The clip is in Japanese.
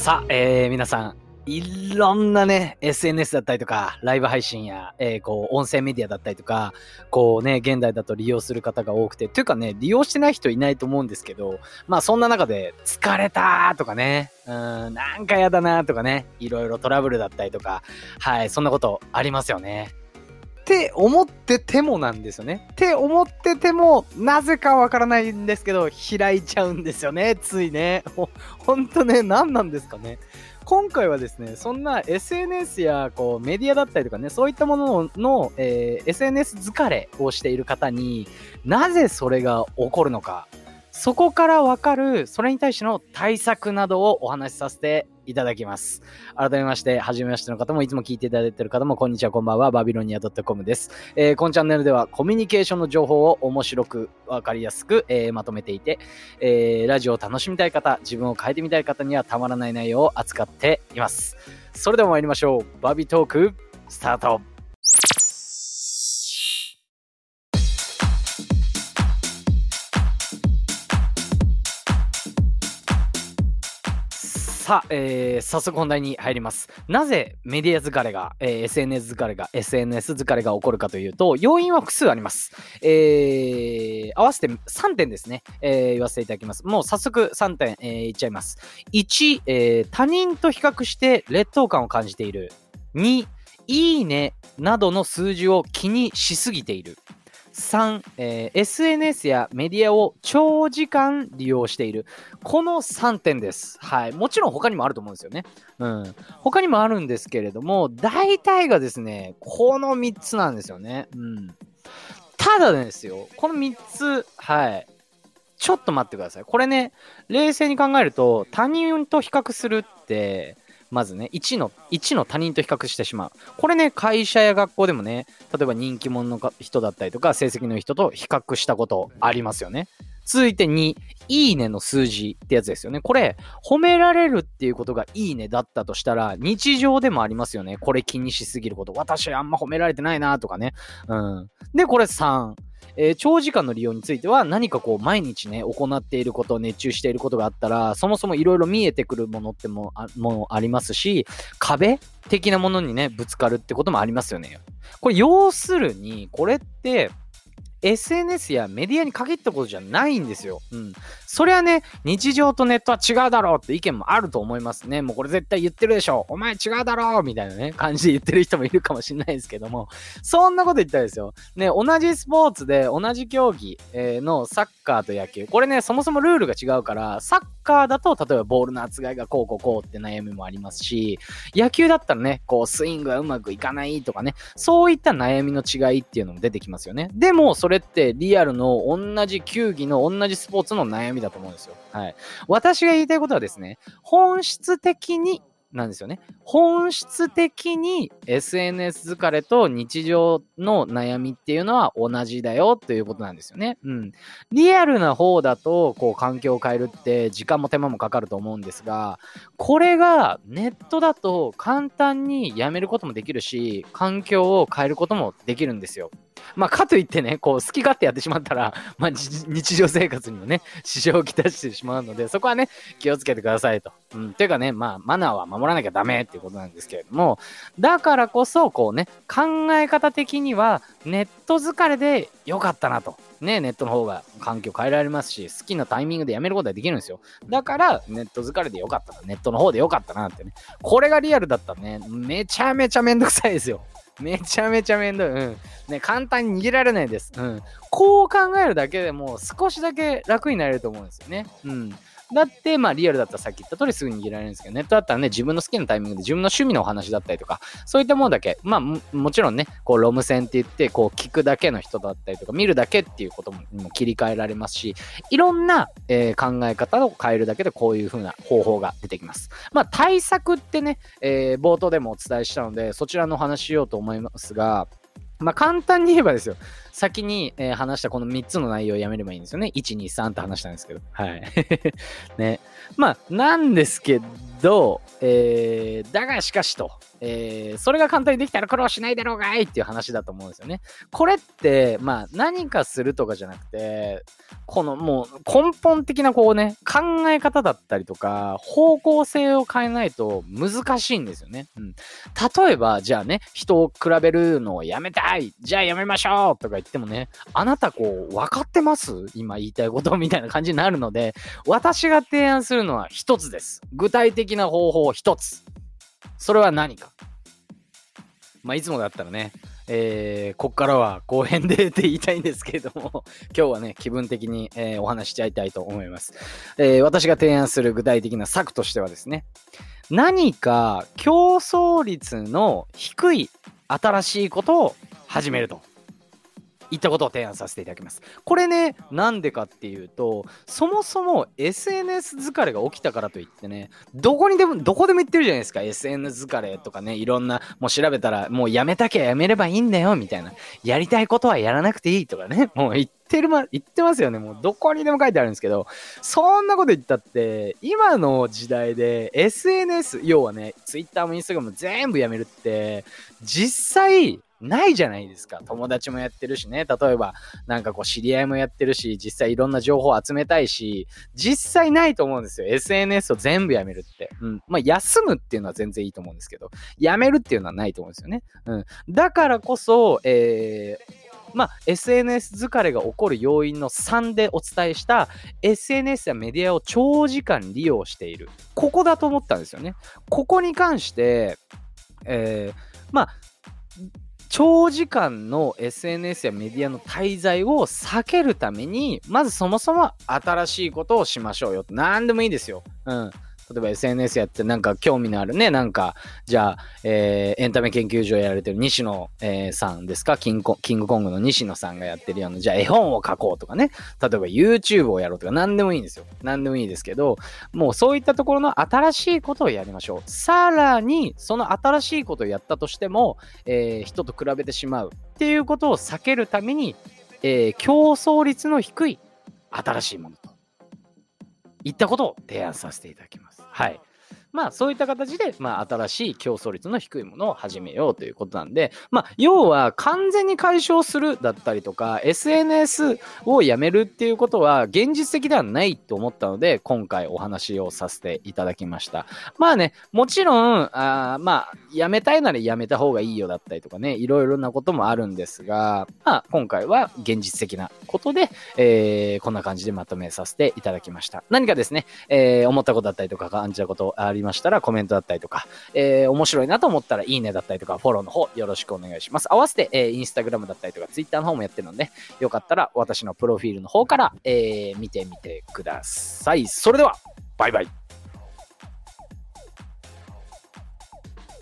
さあ、えー、皆さん、いろんなね、SNS だったりとか、ライブ配信や、えー、こう、音声メディアだったりとか、こうね、現代だと利用する方が多くて、というかね、利用してない人いないと思うんですけど、まあそんな中で、疲れたとかね、うん、なんかやだなとかね、いろいろトラブルだったりとか、はい、そんなことありますよね。って思っててもなんですよね。って思ってても、なぜかわからないんですけど、開いちゃうんですよね、ついね。ほんとね、何なんですかね。今回はですね、そんな SNS やこうメディアだったりとかね、そういったものの、えー、SNS 疲れをしている方になぜそれが起こるのか、そこからわかる、それに対しての対策などをお話しさせていただきます。改めまして、はじめましての方も、いつも聞いていただいている方も、こんにちは、こんばんは、バビロニア .com です。えー、このチャンネルでは、コミュニケーションの情報を面白く、わかりやすく、えー、まとめていて、えー、ラジオを楽しみたい方、自分を変えてみたい方にはたまらない内容を扱っています。それでは参りましょう。バビトーク、スタートさあ、えー、早速本題に入ります。なぜメディア疲れが、えー、SNS 疲れが、SNS 疲れが起こるかというと、要因は複数あります。えー、合わせて3点ですね、えー、言わせていただきます。もう早速3点、えー、いっちゃいます。1、えー、他人と比較して劣等感を感じている。2、いいねなどの数字を気にしすぎている。3、えー、SNS やメディアを長時間利用している。この3点です。はい。もちろん他にもあると思うんですよね。うん。他にもあるんですけれども、大体がですね、この3つなんですよね。うん。ただですよ、この3つ、はい。ちょっと待ってください。これね、冷静に考えると、他人と比較するって、まずね、1の、1の他人と比較してしまう。これね、会社や学校でもね、例えば人気者の人だったりとか、成績の人と比較したことありますよね。続いて2、いいねの数字ってやつですよね。これ、褒められるっていうことがいいねだったとしたら、日常でもありますよね。これ気にしすぎること。私あんま褒められてないなとかね。うん。で、これ3。えー、長時間の利用については何かこう毎日ね、行っていること、熱中していることがあったら、そもそもいろいろ見えてくるものってもあもありますし、壁的なものにね、ぶつかるってこともありますよね。これ要するに、これって、SNS やメディアに限ったことじゃないんですよ。うん。そりゃね、日常とネットは違うだろうって意見もあると思いますね。もうこれ絶対言ってるでしょ。お前違うだろうみたいなね、感じで言ってる人もいるかもしれないですけども、そんなこと言ったらですよ。ね、同じスポーツで同じ競技のサッカーと野球。これね、そもそもルールが違うから、サッカーだと例えばボールの扱いがこうこうこうって悩みもありますし、野球だったらね、こうスイングがうまくいかないとかね、そういった悩みの違いっていうのも出てきますよね。でも、それってリアルの同じ球技の同じスポーツの悩みだと思うんですよ。はい。私が言いたいことはですね、本質的になんですよね。本質的に SNS 疲れと日常の悩みっていうのは同じだよということなんですよね。うん。リアルな方だと、こう環境を変えるって時間も手間もかかると思うんですが、これがネットだと簡単にやめることもできるし、環境を変えることもできるんですよ。まあ、かといってね、こう、好き勝手やってしまったら、まあ、日常生活にもね、支障をきたしてしまうので、そこはね、気をつけてくださいと。うん、ていうかね、まあ、マナーは守らなきゃダメっていうことなんですけれども、だからこそ、こうね、考え方的には、ネット疲れで良かったなと。ね、ネットの方が環境変えられますし、好きなタイミングでやめることができるんですよ。だから、ネット疲れで良かったな、ネットの方で良かったなってね。これがリアルだったらね、めちゃめちゃめんどくさいですよ。めちゃめちゃめんどい。うん。ね、簡単に逃げられないです。うん。こう考えるだけでも少しだけ楽になれると思うんですよね。うん。だって、まあリアルだったらさっき言った通りすぐに逃げられるんですけど、ネットだったらね、自分の好きなタイミングで自分の趣味のお話だったりとか、そういったものだけ、まあもちろんね、こうロム線って言って、こう聞くだけの人だったりとか、見るだけっていうことも切り替えられますし、いろんな、えー、考え方を変えるだけでこういう風な方法が出てきます。まあ対策ってね、えー、冒頭でもお伝えしたので、そちらのお話しようと思いますが、まあ、簡単に言えばですよ。先に、えー、話したこの3つの内容をやめればいいんですよね。1、2、3って話したんですけど。はい。ね。まあ、なんですけど、えー、だがしかしと。えー、それが簡単にできたら苦労しないだろうがいっていう話だと思うんですよね。これって、まあ何かするとかじゃなくて、このもう根本的なこうね、考え方だったりとか、方向性を変えないと難しいんですよね。うん。例えば、じゃあね、人を比べるのをやめたいじゃあやめましょうとか言ってもね、あなたこう、分かってます？今言いたいことみたいな感じになるので、私が提案するのは一つです。具体的な方法一つ。それは何か？まあ、いつもだったらね、えー、こっからは後編でって言いたいんですけれども、今日はね、気分的に、えー、お話しちゃいたいと思います、えー、私が提案する具体的な策としてはですね、何か競争率の低い新しいことを始めると。いったことを提案させていただきます。これね、なんでかっていうと、そもそも SNS 疲れが起きたからといってね、どこにでも、どこでも言ってるじゃないですか。SNS 疲れとかね、いろんな、もう調べたら、もうやめたきゃやめればいいんだよ、みたいな。やりたいことはやらなくていいとかね、もう言ってるま、言ってますよね。もうどこにでも書いてあるんですけど、そんなこと言ったって、今の時代で SNS、要はね、Twitter も Instagram も全部やめるって、実際、ないじゃないですか。友達もやってるしね。例えば、なんかこう知り合いもやってるし、実際いろんな情報を集めたいし、実際ないと思うんですよ。SNS を全部やめるって。うん。まあ、休むっていうのは全然いいと思うんですけど、やめるっていうのはないと思うんですよね。うん。だからこそ、えー、まあ、SNS 疲れが起こる要因の3でお伝えした SNS やメディアを長時間利用している。ここだと思ったんですよね。ここに関して、えー、まあ、長時間の SNS やメディアの滞在を避けるために、まずそもそも新しいことをしましょうよ。何でもいいですよ。うん。例えば SNS やってなんか興味のあるね、なんか、じゃあ、えー、エンタメ研究所やられてる西野、えー、さんですか？キンコキングコングの西野さんがやってるような、じゃあ絵本を書こうとかね、例えば YouTube をやろうとか何でもいいんですよ。何でもいいですけど、もうそういったところの新しいことをやりましょう。さらに、その新しいことをやったとしても、えー、人と比べてしまうっていうことを避けるために、えー、競争率の低い新しいものといったことを提案させていただきます。はい。まあそういった形で、まあ新しい競争率の低いものを始めようということなんで、まあ要は完全に解消するだったりとか、SNS をやめるっていうことは現実的ではないと思ったので、今回お話をさせていただきました。まあね、もちろん、あまあやめたいならやめた方がいいよだったりとかね、いろいろなこともあるんですが、まあ今回は現実的なことで、えー、こんな感じでまとめさせていただきました。何かですね、えー、思ったことだったりとか感じたことありりましたらコメントだったりとか、えー、面白いなと思ったらいいねだったりとか、フォローの方よろしくお願いします。合わせて、えー、インスタグラムだったりとか、ツイッターの方もやってるので、よかったら私のプロフィールの方から、えー、見てみてください。それでは、バイバイ。